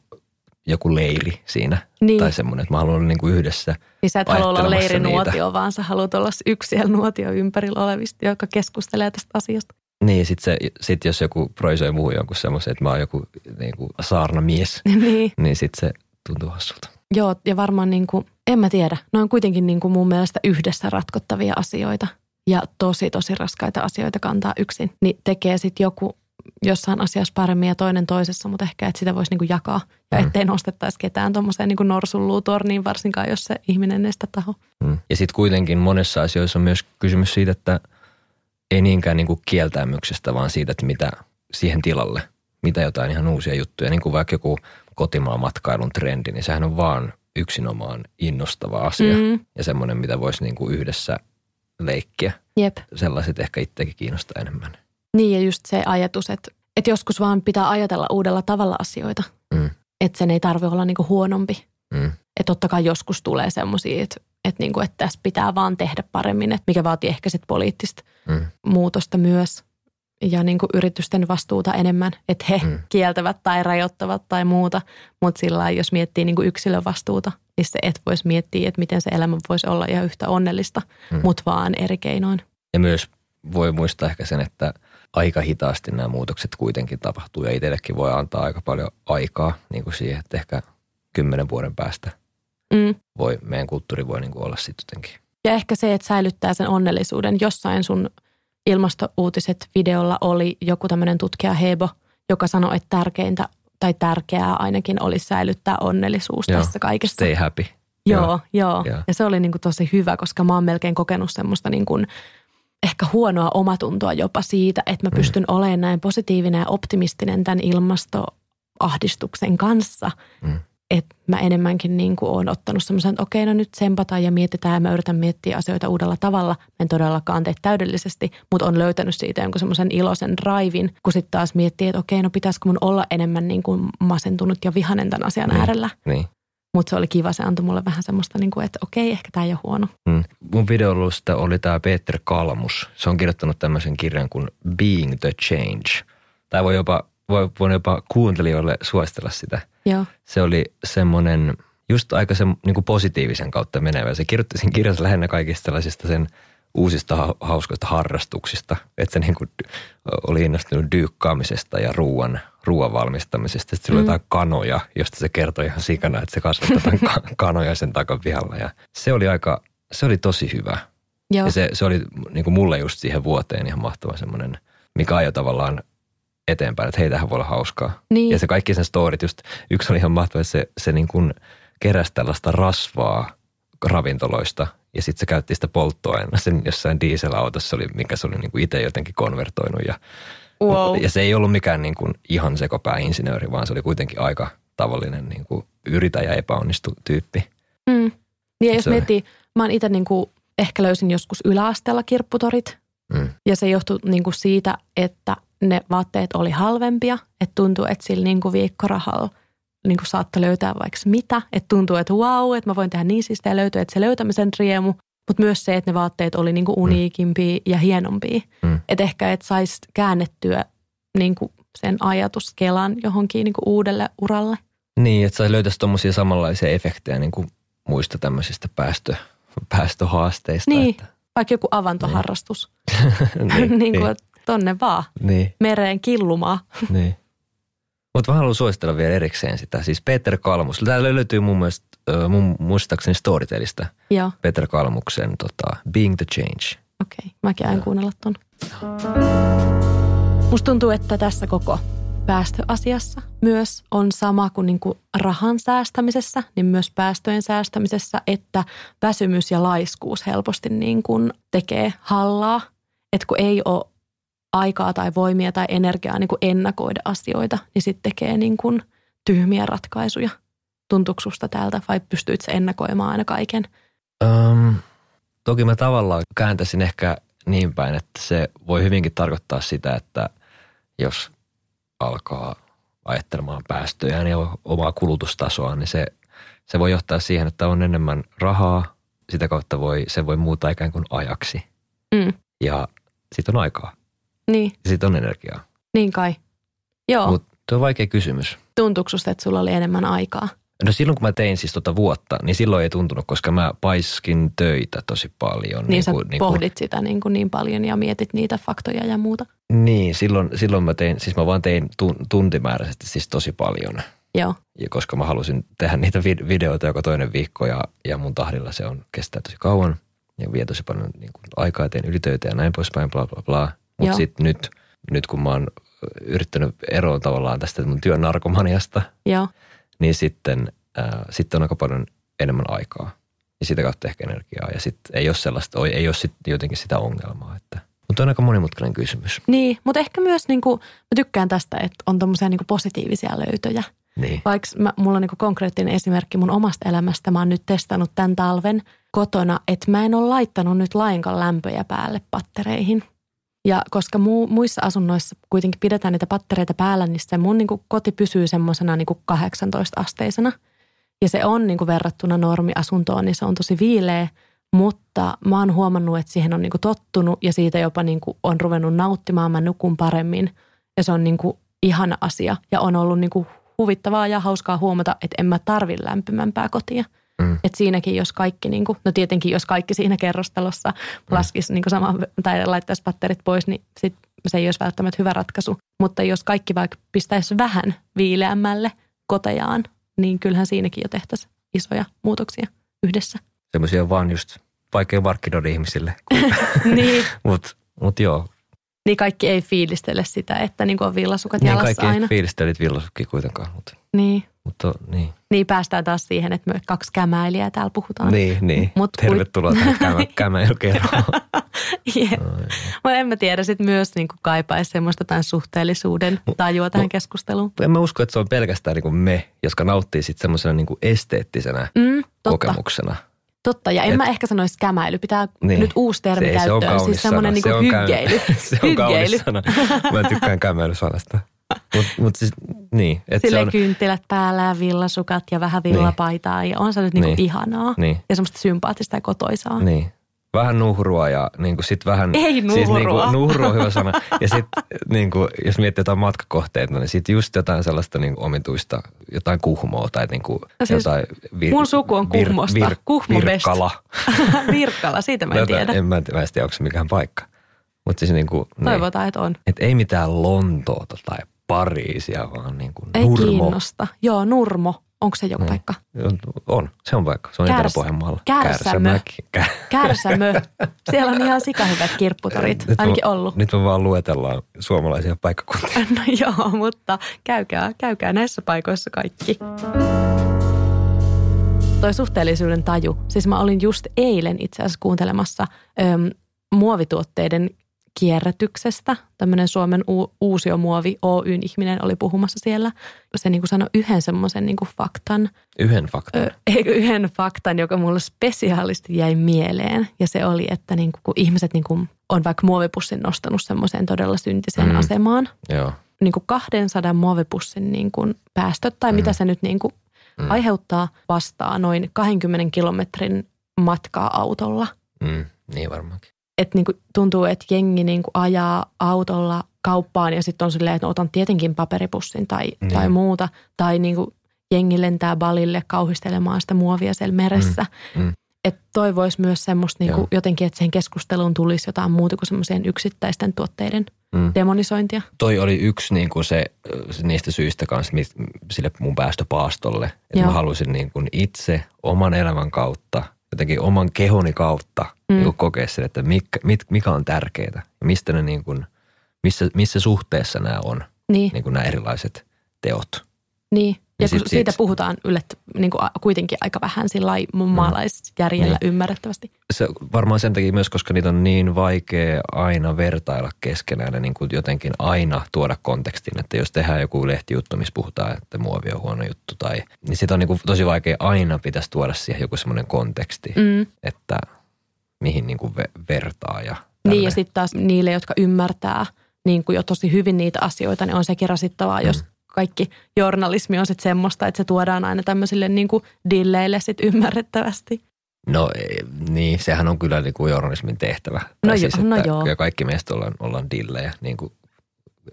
joku leiri siinä. Niin. Tai semmoinen, että mä haluan olla niin kuin yhdessä. Niin sä et halua olla leirinuotio, niitä. vaan sä haluat olla yksi siellä nuotio ympärillä olevista, joka keskustelee tästä asiasta. Niin, sit, se, sit jos joku proisoi muu jonkun semmoisen, että mä oon joku niin kuin saarnamies, niin. niin sit se tuntuu hassulta. Joo, ja varmaan niin kuin, en mä tiedä, ne on kuitenkin niin kuin mun mielestä yhdessä ratkottavia asioita ja tosi tosi raskaita asioita kantaa yksin. Niin tekee sitten joku, jossain asiassa paremmin ja toinen toisessa, mutta ehkä että sitä voisi niin kuin jakaa. Ja mm. ettei nostettaisi ketään tuommoiseen niin norsulluutorniin, varsinkaan jos se ihminen ei sitä taho. Mm. Ja sitten kuitenkin monessa asioissa on myös kysymys siitä, että ei niinkään niin kuin kieltämyksestä, vaan siitä, että mitä siihen tilalle, mitä jotain ihan uusia juttuja. Niin kuin vaikka joku kotimaan matkailun trendi, niin sehän on vaan yksinomaan innostava asia mm. ja semmoinen, mitä voisi niin kuin yhdessä leikkiä. Jep. Sellaiset ehkä itsekin kiinnostaa enemmän. Niin ja just se ajatus, että, että joskus vaan pitää ajatella uudella tavalla asioita. Mm. Että sen ei tarvi olla niinku huonompi. Mm. Että totta kai joskus tulee semmoisia, että, että, niinku, että tässä pitää vaan tehdä paremmin, että mikä vaatii ehkä sitten poliittista mm. muutosta myös ja niin kuin yritysten vastuuta enemmän, että he mm. kieltävät tai rajoittavat tai muuta. Mutta sillä jos miettii niin kuin yksilön vastuuta, niin se et voisi miettiä, että miten se elämä voisi olla ihan yhtä onnellista, mm. mutta vaan eri keinoin. Ja myös voi muistaa ehkä sen, että aika hitaasti nämä muutokset kuitenkin tapahtuu ja itsellekin voi antaa aika paljon aikaa niin kuin siihen, että ehkä kymmenen vuoden päästä mm. voi, meidän kulttuuri voi niin kuin olla sitten jotenkin. Ja ehkä se, että säilyttää sen onnellisuuden jossain sun – ilmastouutiset videolla oli joku tämmöinen tutkija Hebo, joka sanoi, että tärkeintä tai tärkeää ainakin olisi säilyttää onnellisuus joo, tässä kaikessa. Stay happy. Joo, joo. joo. joo. Ja se oli niin kuin tosi hyvä, koska mä oon melkein kokenut semmoista niin kuin ehkä huonoa omatuntoa jopa siitä, että mä mm. pystyn mm. olemaan näin positiivinen ja optimistinen tämän ilmastoahdistuksen kanssa. Mm että mä enemmänkin niin kuin olen ottanut semmoisen, että okei, no nyt sempataan ja mietitään ja mä yritän miettiä asioita uudella tavalla. Mä en todellakaan tee täydellisesti, mutta on löytänyt siitä jonkun semmoisen iloisen raivin, kun sitten taas miettii, että okei, no pitäisikö mun olla enemmän niin kuin masentunut ja vihanen tämän asian niin, äärellä. Niin. Mutta se oli kiva, se antoi mulle vähän semmoista, niin kuin, että okei, ehkä tämä ei ole huono. Mm. Mun videolusta oli tämä Peter Kalmus. Se on kirjoittanut tämmöisen kirjan kuin Being the Change. Tämä voi jopa, voi, voi jopa kuuntelijoille suositella sitä – Joo. Se oli semmoinen just aika se niin kuin positiivisen kautta menevä. Se kirjoitti sen kirjassa lähinnä kaikista sellaisista sen uusista hauskoista harrastuksista. Että se niin kuin oli innostunut dyykkaamisesta ja ruoan, ruoan valmistamisesta. Sitten mm. oli jotain kanoja, josta se kertoi ihan sikana, että se kasvattaa kanoja sen takapihalla. Ja se oli aika, se oli tosi hyvä. Joo. Ja se, se oli niin kuin mulle just siihen vuoteen ihan mahtava semmoinen, mikä ajoi tavallaan eteenpäin, että hei, tähän voi olla hauskaa. Niin. Ja se kaikki sen storit, just yksi oli ihan mahtava, että se, se niin kuin keräsi tällaista rasvaa ravintoloista ja sitten se käytti sitä polttoainetta sen jossain dieselautossa, oli, mikä se oli niin kuin itse jotenkin konvertoinut ja, wow. ja se ei ollut mikään niin kuin ihan sekopääinsinööri, vaan se oli kuitenkin aika tavallinen niin kuin yritä ja epäonnistu tyyppi. Mm. Ja jos miettii, mä oon itse niin kuin ehkä löysin joskus yläasteella kirpputorit mm. ja se johtui niin kuin siitä, että ne vaatteet oli halvempia, että tuntui, että sillä niin kuin viikkorahalla niin kuin saattoi löytää vaikka mitä. Että tuntuu, että wow, että mä voin tehdä niin siistä ja löytyä, että se löytämisen riemu. Mutta myös se, että ne vaatteet oli niin kuin mm. uniikimpia mm. ja hienompia. Mm. Että ehkä, että saisi käännettyä niin kuin sen ajatuskelan johonkin niin kuin uudelle uralle. Niin, että sai löytäisi tuommoisia samanlaisia efektejä niin kuin muista tämmöisistä päästö, päästöhaasteista. Niin, että. vaikka joku avantoharrastus. niin, niin kuin, niin tonne vaan. Niin. Mereen killumaan. Niin. Mutta mä haluan suositella vielä erikseen sitä. Siis Peter Kalmus. Täällä löytyy mun mielestä, mun muistaakseni Storytelista. Joo. Peter Kalmuksen tota, Being the Change. Okei, okay. mäkin aion kuunnella ton. Musta tuntuu, että tässä koko päästöasiassa myös on sama kuin, niin kuin rahan säästämisessä, niin myös päästöjen säästämisessä, että väsymys ja laiskuus helposti niin kuin tekee hallaa. Että kun ei ole aikaa tai voimia tai energiaa niin kuin ennakoida asioita, niin sitten tekee niin kuin tyhmiä ratkaisuja. Tuntuuko susta täältä vai pystyit se ennakoimaan aina kaiken? Um, toki mä tavallaan kääntäisin ehkä niin päin, että se voi hyvinkin tarkoittaa sitä, että jos alkaa ajattelemaan päästöjä ja omaa kulutustasoa, niin se, se voi johtaa siihen, että on enemmän rahaa. Sitä kautta voi, se voi muuttaa ikään kuin ajaksi. Mm. Ja sitten on aikaa. Niin. Ja sitten on energiaa. Niin kai. Joo. Mutta tuo on vaikea kysymys. Tuntuuko susta, että sulla oli enemmän aikaa? No silloin kun mä tein siis tota vuotta, niin silloin ei tuntunut, koska mä paiskin töitä tosi paljon. Niin, niin sä kuin, niin pohdit kuin, sitä niin, kuin niin paljon ja mietit niitä faktoja ja muuta. Niin, silloin, silloin mä tein, siis mä vaan tein tuntimääräisesti siis tosi paljon. Joo. Ja koska mä halusin tehdä niitä videoita joka toinen viikko ja, ja mun tahdilla se on kestää tosi kauan. Ja vie tosi paljon niin kuin aikaa, teen ylitöitä ja näin poispäin, bla bla bla. Mutta sitten nyt, nyt kun mä oon yrittänyt eroa tavallaan tästä mun työn narkomaniasta, Joo. niin sitten, ää, sitten on aika paljon enemmän aikaa. Ja sitä kautta ehkä energiaa. Ja sitten ei ole sellaista, ei ole sit jotenkin sitä ongelmaa. Että, mutta on aika monimutkainen kysymys. Niin, mutta ehkä myös niin kuin, mä tykkään tästä, että on tommosia niin kuin positiivisia löytöjä. Niin. Vaikka mä, mulla on niin kuin konkreettinen esimerkki mun omasta elämästä. Mä oon nyt testannut tämän talven kotona, että mä en ole laittanut nyt lainkaan lämpöjä päälle pattereihin. Ja koska mu, muissa asunnoissa kuitenkin pidetään niitä pattereita päällä, niin se mun niin kuin koti pysyy semmoisena niin 18-asteisena. Ja se on niin kuin verrattuna normiasuntoon, niin se on tosi viileä. Mutta mä oon huomannut, että siihen on niin kuin tottunut ja siitä jopa niin kuin on ruvennut nauttimaan. Mä nukun paremmin ja se on niin kuin ihana asia. Ja on ollut niin kuin huvittavaa ja hauskaa huomata, että en mä tarvi lämpimämpää kotia. Mm. Että siinäkin, jos kaikki, niin kuin, no tietenkin jos kaikki siinä kerrostalossa mm. laskisi niin sama, tai laittaisi patterit pois, niin sit se ei olisi välttämättä hyvä ratkaisu. Mutta jos kaikki vaikka pistäisi vähän viileämmälle kotejaan, niin kyllähän siinäkin jo tehtäisiin isoja muutoksia yhdessä. Semmoisia vaan just vaikea markkinoida ihmisille. niin. Mutta mut joo. Niin kaikki ei fiilistele sitä, että niin on villasukat niin jalassa kaikki aina. Kaikki fiilistelit villasukkia kuitenkaan. Mutta, niin. Mutta niin. Niin päästään taas siihen, että me kaksi kämäilijää täällä puhutaan. Niin, niin. Mut Tervetuloa tähän kämä, kämäilykerhoon. yeah. Mutta en mä tiedä, sitten myös niin kaipaisi semmoista tämän suhteellisuuden tajua tähän mut, keskusteluun. En mä usko, että se on pelkästään niin me, jotka nauttii sitten semmoisena niin esteettisenä mm, kokemuksena. Totta, ja en Et, mä ehkä sanoisi kämäily. Pitää niin. nyt uusi termi se, käyttöön. Se siis semmoinen niin hyggeily. se on kaunis sana. Mä tykkään kämäilysanasta. Mut siis, niin. Et Sille se on... kynttilät päällä ja villasukat ja vähän villapaitaa. Niin. Ja on se nyt niinku niin. ihanaa. Niin. Ja semmoista sympaattista ja kotoisaa. Niin. Vähän nuhrua ja niin kuin sit vähän... Ei nuhrua. Siis niin kuin, nuhru on hyvä sana. Ja sitten niin kuin, jos miettii jotain matkakohteita, niin sitten just jotain sellaista niin kuin omituista, jotain kuhmoa tai niin kuin no siis jotain... Vir, mun suku on kuhmosta. Vir, vir, Kuhmo Virkkala. Virkala, siitä mä en tiedä. En mä, en tiedä, onko se mikään paikka. Mutta siis niin kuin, Toivotaan, niin, että on. Et ei mitään Lontoota tai Pariisia, vaan niin kuin Ei Nurmo. kiinnosta. Joo, Nurmo. Onko se joku no. paikka? On, se on paikka. Se on Kärs- Etelä-Pohjanmaalla. Kärsämö. Kärsämö. Siellä on ihan sikahyvät kirpputorit, nyt ainakin mä, ollut. Nyt me vaan luetellaan suomalaisia paikkakuntia. No joo, mutta käykää, käykää näissä paikoissa kaikki. Toi suhteellisuuden taju. Siis mä olin just eilen itse asiassa kuuntelemassa öm, muovituotteiden kierrätyksestä. Tämmöinen Suomen u- uusiomuovi Oyn ihminen oli puhumassa siellä. Se niin kuin sanoi yhden semmoisen niin faktan. Yhden faktan? Ö, eikö yhden faktan, joka mulle spesiaalisti jäi mieleen. Ja se oli, että niin kuin, kun ihmiset niin kuin on vaikka muovipussin nostanut semmoiseen todella syntiseen mm. asemaan. Joo. Niin kuin 200 muovipussin niin kuin päästöt tai mm. mitä se nyt niin kuin mm. aiheuttaa vastaa noin 20 kilometrin matkaa autolla. Mm, niin varmaankin että niinku tuntuu, että jengi niinku ajaa autolla kauppaan ja sitten on silleen, että no, otan tietenkin paperipussin tai, mm. tai muuta. Tai niinku jengi lentää balille kauhistelemaan sitä muovia siellä meressä. Mm. Mm. Että toivoisi myös semmoista niinku jotenkin, että siihen keskusteluun tulisi jotain muuta kuin semmoiseen yksittäisten tuotteiden mm. demonisointia. Toi oli yksi niinku se, se niistä syistä kanssa sille mun päästöpaastolle. Että mä halusin niinku itse oman elämän kautta – jotenkin oman kehoni kautta mm. niin kokea sen, että mikä, mit, mikä on tärkeää ja mistä ne niin kuin, missä, missä suhteessa nämä on, niin. Niin kuin nämä erilaiset teot. Niin, ja, ja sit, siitä sit, puhutaan yllet, niin kuin kuitenkin aika vähän sillä mun mm. maalaisjärjellä niin. ymmärrettävästi. Se varmaan sen takia myös, koska niitä on niin vaikea aina vertailla keskenään ja niin kuin jotenkin aina tuoda kontekstin, että jos tehdään joku lehtijuttu, missä puhutaan, että muovi on huono juttu tai, niin sitä on niin kuin tosi vaikea aina pitäisi tuoda siihen joku semmoinen konteksti, mm. että mihin niin kuin vertaa ja. Niin ja sitten taas niille, jotka ymmärtää niin kuin jo tosi hyvin niitä asioita, niin on sekin rasittavaa, mm. jos kaikki journalismi on sitten semmoista, että se tuodaan aina tämmöisille niin kuin dilleille sitten ymmärrettävästi. No niin, sehän on kyllä niin kuin journalismin tehtävä. No, siis, jo, no joo. Ja kaikki meistä ollaan, ollaan dillejä niin kuin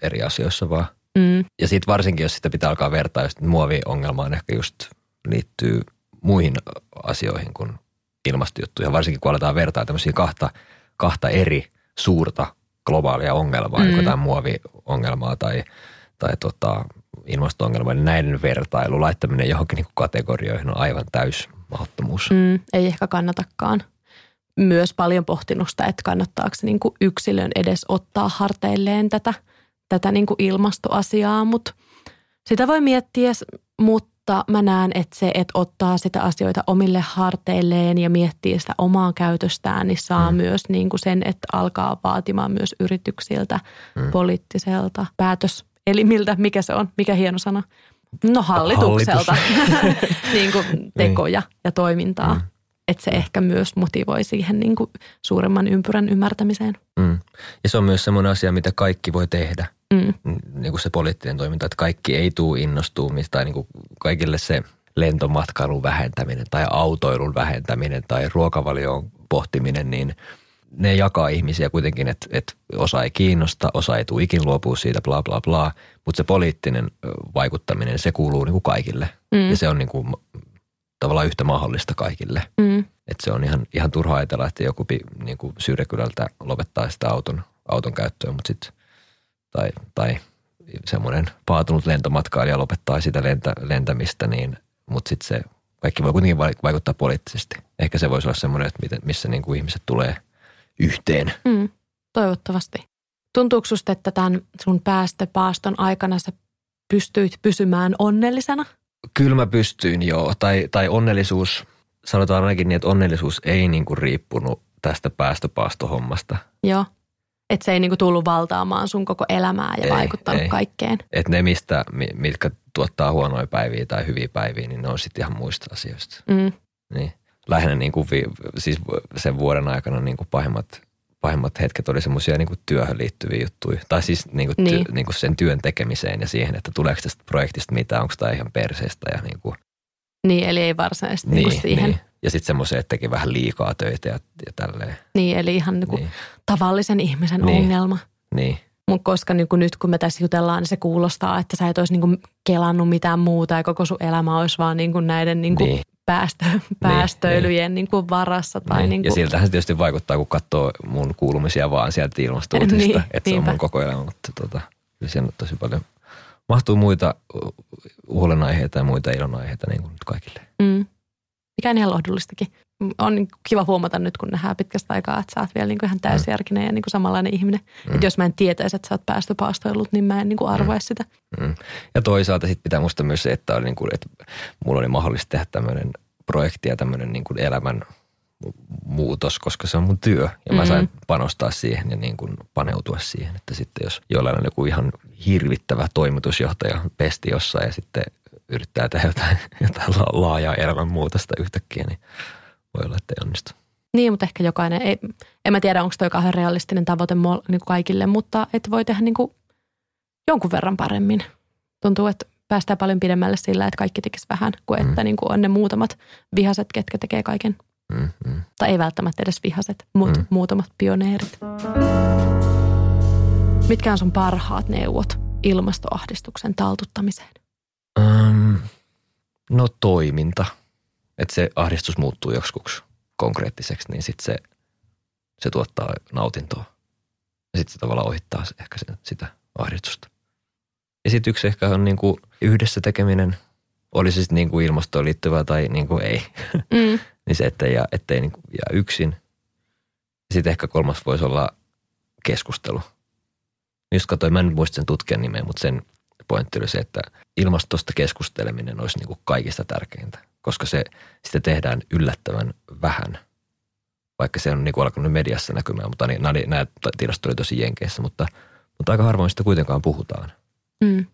eri asioissa vaan. Mm. Ja sitten varsinkin, jos sitä pitää alkaa vertaa, just muoviongelmaan ehkä just liittyy muihin asioihin kuin ilmastojuttuja. Varsinkin kun aletaan vertaa tämmöisiä kahta, kahta eri suurta globaalia ongelmaa, mm. niin kuin muoviongelmaa tai, tai tota, ilmasto-ongelma, niin näiden vertailu, laittaminen johonkin niin kategorioihin on aivan täys mahdottomuus. Mm, ei ehkä kannatakaan. Myös paljon pohtinut sitä, että kannattaako niin kuin yksilön edes ottaa harteilleen tätä tätä niin kuin ilmastoasiaa, mutta sitä voi miettiä, mutta mä näen, että se, että ottaa sitä asioita omille harteilleen ja miettii sitä omaa käytöstään, niin saa mm. myös niin kuin sen, että alkaa vaatimaan myös yrityksiltä, mm. poliittiselta päätöselimiltä, mikä se on, mikä hieno sana, no hallitukselta Hallitus. niin kuin tekoja niin. ja toimintaa. Mm että se ehkä myös motivoi siihen niin kuin suuremman ympyrän ymmärtämiseen. Mm. Ja se on myös semmoinen asia, mitä kaikki voi tehdä. Mm. Niin kuin se poliittinen toiminta, että kaikki ei tuu innostumista tai niin kuin kaikille se lentomatkailun vähentäminen tai autoilun vähentäminen tai ruokavalion pohtiminen, niin ne jakaa ihmisiä kuitenkin, että, että osa ei kiinnosta, osa ei tule ikin luopua siitä, bla bla bla. Mutta se poliittinen vaikuttaminen, se kuuluu niin kuin kaikille. Mm. Ja se on niin kuin tavallaan yhtä mahdollista kaikille. Mm. Että se on ihan, ihan turha ajatella, että joku niin kuin Syrjäkylältä lopettaa sitä auton, auton käyttöä, mutta sit, tai, tai semmoinen paatunut lentomatkailija lopettaa sitä lentä, lentämistä, niin, mutta sitten se kaikki voi kuitenkin vaikuttaa poliittisesti. Ehkä se voisi olla semmoinen, että miten, missä niin kuin ihmiset tulee yhteen. Mm, toivottavasti. Tuntuuko susta, että tämän sun päästöpaaston aikana sä pystyit pysymään onnellisena? Kyllä mä pystyin joo, tai, tai onnellisuus, sanotaan ainakin niin, että onnellisuus ei niin kuin riippunut tästä päästöpaastohommasta. Joo, että se ei niin kuin tullut valtaamaan sun koko elämää ja ei, vaikuttanut ei. kaikkeen. Että ne, mistä, mitkä tuottaa huonoja päiviä tai hyviä päiviä, niin ne on sitten ihan muista asioista. Mm. Niin. Lähinnä niin kuin, siis sen vuoden aikana niin kuin pahimmat pahimmat hetket oli semmoisia niin työhön liittyviä juttuja. Tai siis niin kuin niin. Ty, niin kuin sen työn tekemiseen ja siihen, että tuleeko tästä projektista mitään, onko tämä ihan perseestä. Ja niin, kuin. niin, eli ei varsinaisesti niin, niin siihen. Niin. Ja sitten semmoisia, että teki vähän liikaa töitä ja, ja tälleen. Niin, eli ihan niin kuin niin. tavallisen ihmisen niin. ongelma. Niin. Mutta koska niin kuin nyt kun me tässä jutellaan, niin se kuulostaa, että sä et olisi niin kuin kelannut mitään muuta ja koko sun elämä olisi vaan niin kuin näiden niin kuin niin päästö, niin, päästöilyjen niin, niin. kuin varassa. Tai niin. Niin kuin. Ja siltähän se tietysti vaikuttaa, kun katsoo mun kuulumisia vaan sieltä ilmastuutista, niin, että se on mun koko elämä. Mutta tota, siinä on tosi paljon, mahtuu muita huolenaiheita ja muita ilonaiheita niin kuin kaikille. Mm. Mikä on ihan lohdullistakin. On kiva huomata nyt, kun nähdään pitkästä aikaa, että sä oot vielä niin kuin ihan täysjärkinen mm. ja niin kuin samanlainen ihminen. Mm. Että jos mä en tietäisi, että sä oot päästöpaastoillut, niin mä en niin kuin arvoisi mm. sitä. Mm. Ja toisaalta sitten pitää musta myös se, että, oli niin kuin, että mulla oli mahdollista tehdä tämmöinen projekti ja tämmöinen niin kuin elämän muutos, koska se on mun työ ja mm-hmm. mä sain mm. panostaa siihen ja niin kuin paneutua siihen, että sitten jos jollain on joku ihan hirvittävä toimitusjohtaja pesti jossain ja sitten yrittää tehdä jotain, jotain laajaa elämänmuutosta yhtäkkiä, niin voi olla, että ei onnistu. Niin, mutta ehkä jokainen, ei, en mä tiedä onko toi kauhean realistinen tavoite niin kuin kaikille, mutta että voi tehdä niin kuin jonkun verran paremmin. Tuntuu, että päästään paljon pidemmälle sillä, että kaikki tekisi vähän, kuin että mm. niin kuin on ne muutamat vihaset, ketkä tekee kaiken. Mm, mm. Tai ei välttämättä edes vihaset, mutta mm. muutamat pioneerit. Mitkä on sun parhaat neuvot ilmastoahdistuksen taltuttamiseen? Um, no toiminta. Että se ahdistus muuttuu joksikuksi konkreettiseksi, niin sitten se, se tuottaa nautintoa. Ja sitten se tavallaan ohittaa ehkä sen, sitä ahdistusta. Ja sitten yksi ehkä on niin kuin yhdessä tekeminen, oli se sitten niin kuin ilmastoon liittyvää tai niin kuin ei. Mm. niin se, ettei, jää, ettei niin kuin jää yksin. Sitten ehkä kolmas voisi olla keskustelu. Just katsoin, mä en muista sen tutkijan nimeä, mutta sen pointti oli se, että ilmastosta keskusteleminen olisi niin kuin kaikista tärkeintä, koska se sitä tehdään yllättävän vähän. Vaikka se on niin kuin alkanut mediassa näkymään, mutta nämä, nämä tilastot oli tosi jenkeissä, mutta, mutta aika harvoin sitä kuitenkaan puhutaan. Mm.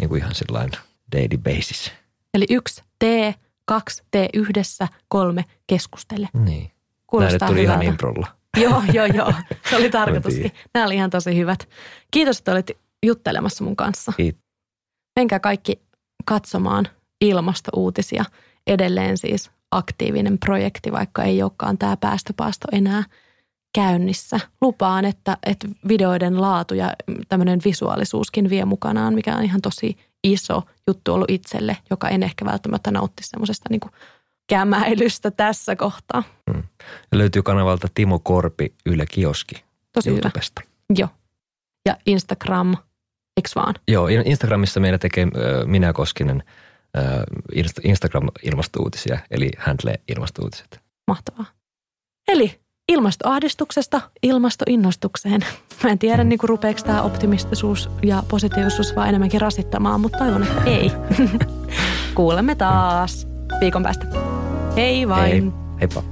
Niin kuin ihan sellainen daily basis. Eli yksi tee, kaksi tee yhdessä, kolme keskustele. Niin. Kuulostaa Näille tuli hyvältä. ihan improlla. joo, joo, joo. Se oli tarkoituskin. Nämä oli ihan tosi hyvät. Kiitos, että olit juttelemassa mun kanssa. Kiitos. Menkää kaikki katsomaan ilmastouutisia. Edelleen siis aktiivinen projekti, vaikka ei olekaan tämä päästöpaasto enää – käynnissä. Lupaan, että, että videoiden laatu ja tämmöinen visuaalisuuskin vie mukanaan, mikä on ihan tosi iso juttu ollut itselle, joka en ehkä välttämättä nautti semmoisesta niin kämäilystä tässä kohtaa. Hmm. Löytyy kanavalta Timo Korpi Yle Kioski Tosi YouTubesta. hyvä. Joo. Ja Instagram, eikö vaan? Joo, Instagramissa meillä tekee Minä Koskinen Instagram-ilmastouutisia, eli Handle ilmastouutiset. Mahtavaa. Eli ilmastoahdistuksesta ilmastoinnostukseen. Mä en tiedä, niin rupeeko tämä optimistisuus ja positiivisuus vaan enemmänkin rasittamaan, mutta toivon, että ei. Kuulemme taas viikon päästä. Hei vain. Hei, heippa.